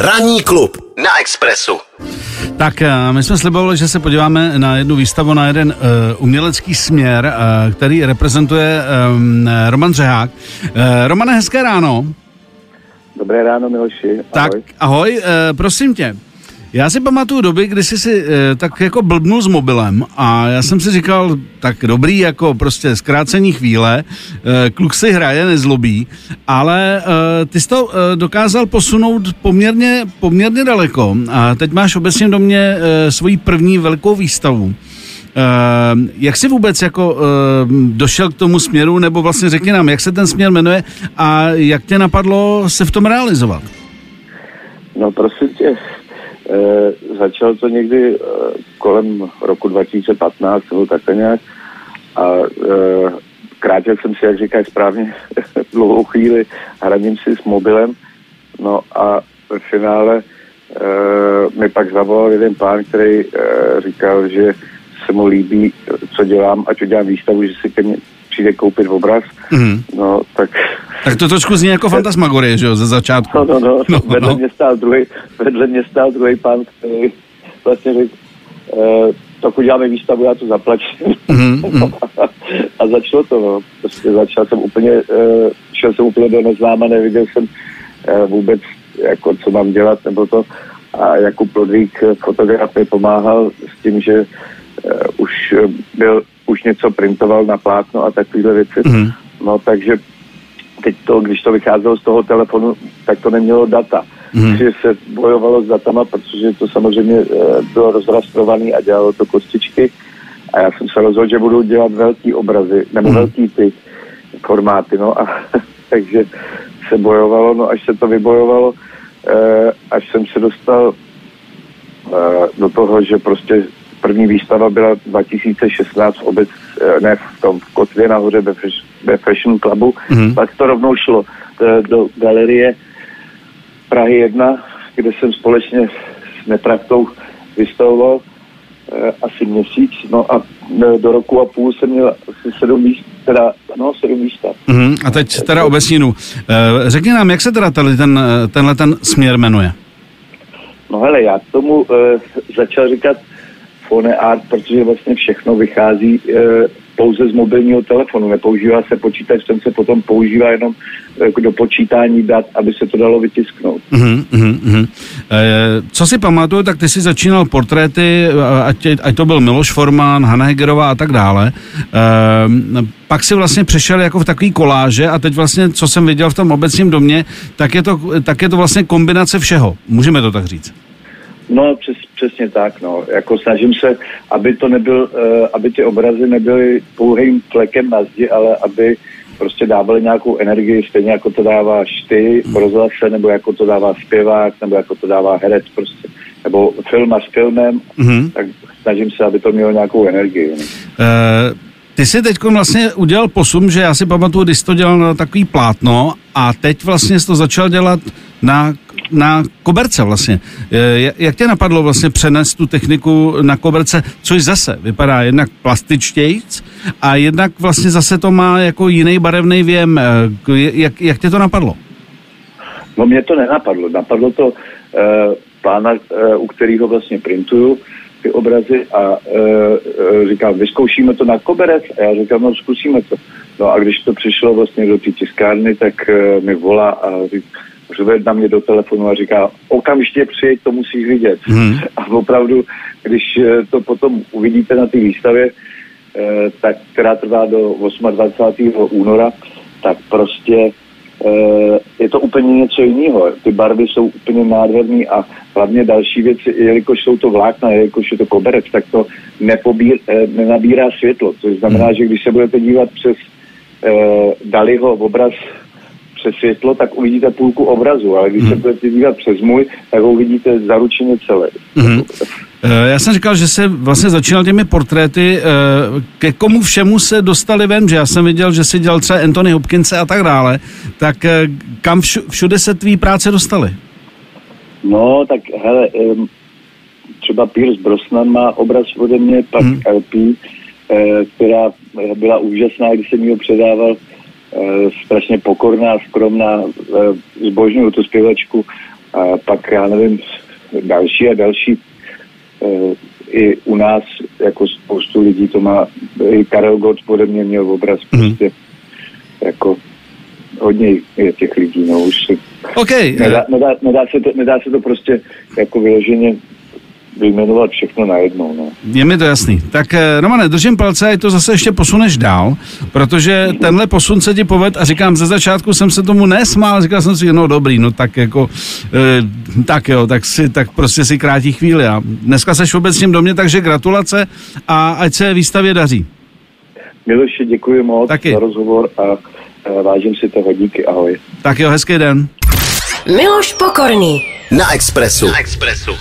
Ranní klub na Expressu. Tak eh, my jsme slibovali, že se podíváme na jednu výstavu, na jeden uh, umělecký směr, uh, který reprezentuje um, Roman Řehák. Uh, Romane, hezké ráno. Dobré ráno, Miloši. Ahoj. Tak ahoj, uh, prosím tě. Já si pamatuju doby, kdy jsi si e, tak jako blbnul s mobilem a já jsem si říkal, tak dobrý, jako prostě zkrácení chvíle, e, kluk si hraje, nezlobí, ale e, ty jsi to e, dokázal posunout poměrně, poměrně daleko a teď máš obecně do mě e, svoji první velkou výstavu. Uh, jak jsi vůbec jako uh, došel k tomu směru, nebo vlastně řekni nám, jak se ten směr jmenuje a jak tě napadlo se v tom realizovat? No prosím tě, Eh, začalo to někdy eh, kolem roku 2015 nebo takhle nějak. A eh, krátil jsem si, jak říkáš správně, dlouhou chvíli hraním si s mobilem, no a v finále eh, mi pak zavolal jeden pán, který eh, říkal, že se mu líbí, co dělám, ať udělám výstavu, že si ke mně přijde koupit obraz, mm. no tak... Tak to trošku zní jako fantasmagorie, že jo, ze začátku. No, no, no, no vedle, no. Mě stál druhý, vedle mě stál druhý pán, který vlastně řekl, uh, tak uděláme výstavu, já to zaplatím. Mm-hmm. a začalo to, no. Prostě začal jsem úplně, uh, šel jsem úplně do neznáma, neviděl jsem uh, vůbec, jako, co mám dělat, nebo to. A jako Plodvík, fotograf, mi pomáhal s tím, že uh, už byl už něco printoval na plátno a takovéhle věci. Mm. No takže teď to, když to vycházelo z toho telefonu, tak to nemělo data. Mm. Takže se bojovalo s datama, protože to samozřejmě e, bylo rozrastrované a dělalo to kostičky. A já jsem se rozhodl, že budu dělat velký obrazy, nebo mm. velký ty formáty, no a takže se bojovalo, no až se to vybojovalo, e, až jsem se dostal e, do toho, že prostě První výstava byla 2016 v obec, eh, ne v tom, v Kotvě nahoře ve, ve Fashion Clubu. Mm-hmm. Pak to rovnou šlo eh, do galerie Prahy 1, kde jsem společně s Netraktou vystavoval eh, asi měsíc, no a do roku a půl jsem měl asi sedm míst, teda, no, sedm místa. Mm-hmm. A teď teda obecninu. Řekni nám, jak se teda tady ten, tenhle ten směr jmenuje? No hele, já k tomu uh, začal říkat art, protože vlastně všechno vychází e, pouze z mobilního telefonu. Nepoužívá se počítač, ten se potom používá jenom jako do počítání dat, aby se to dalo vytisknout. Uh-huh, uh-huh. E, co si pamatuju, tak ty jsi začínal portréty, ať, ať to byl Miloš Forman, Hanna Hegerová a tak dále. E, pak si vlastně přešel jako v takový koláže a teď vlastně, co jsem viděl v tom obecním domě, tak je to, tak je to vlastně kombinace všeho. Můžeme to tak říct. No, přes, přesně tak, no. Jako snažím se, aby to nebyl, uh, aby ty obrazy nebyly pouhým flekem na zdi, ale aby prostě dávali nějakou energii, stejně jako to dáváš ty v rozhlase, nebo jako to dává zpěvák, nebo jako to dává herec prostě, nebo film s filmem, mm-hmm. tak snažím se, aby to mělo nějakou energii. Uh, ty jsi teď vlastně udělal posum, že já si pamatuju, když jsi to dělal na takový plátno a teď vlastně jsi to začal dělat na na koberce vlastně. Jak tě napadlo vlastně přenést tu techniku na koberce, což zase vypadá jednak plastičtějc a jednak vlastně zase to má jako jiný barevný věm. Jak, jak tě to napadlo? No mě to nenapadlo. Napadlo to uh, pána, uh, u kterého vlastně printuju ty obrazy a uh, uh, říkal, vyzkoušíme to na koberec a já říkám, no zkusíme to. No a když to přišlo vlastně do té tiskárny, tak uh, mi volá a říká, řve na mě do telefonu a říká, okamžitě přijeď, to musíš vidět. Hmm. A opravdu, když eh, to potom uvidíte na té výstavě, eh, tak, která trvá do 28. února, tak prostě eh, je to úplně něco jiného. Ty barvy jsou úplně nádherné a hlavně další věci, jelikož jsou to vlákna, jelikož je to koberec, tak to nepobír, nenabírá světlo. To znamená, hmm. že když se budete dívat přes Daliho obraz přes světlo, tak uvidíte půlku obrazu, ale když hmm. se budete dívat přes můj, tak ho uvidíte zaručeně celé. Hmm. Já jsem říkal, že se vlastně začínal těmi portréty, eh, ke komu všemu se dostali ven, že já jsem viděl, že si dělal třeba Anthony Hopkinse a tak dále, tak eh, kam všude se tvý práce dostaly? No, tak hele, třeba Pierce Brosnan má obraz ode mě, pak hmm. LP, která byla úžasná, když jsem ji ho předával Eh, strašně pokorná, skromná, eh, zbožňuju tu zpěvačku A pak, já nevím, další a další. E, I u nás, jako spoustu lidí to má, i Karel Gott pode mě měl obraz mm. prostě jako hodně je těch lidí, no už si okay. nedá, nedá, nedá, se to, nedá se to prostě jako vyloženě vyjmenovat všechno najednou. No. Je mi to jasný. Tak eh, Romane, držím palce, ať to zase ještě posuneš dál, protože tenhle posun se ti poved a říkám, ze začátku jsem se tomu nesmál, říkal jsem si, no dobrý, no tak jako, e, tak jo, tak si, tak prostě si krátí chvíli a dneska seš vůbec tím do mě, takže gratulace a ať se výstavě daří. Miloši, děkuji moc Taky. za rozhovor a, a vážím si toho, díky, ahoj. Tak jo, hezký den. Miloš Pokorný. Na Expressu. Na Expressu.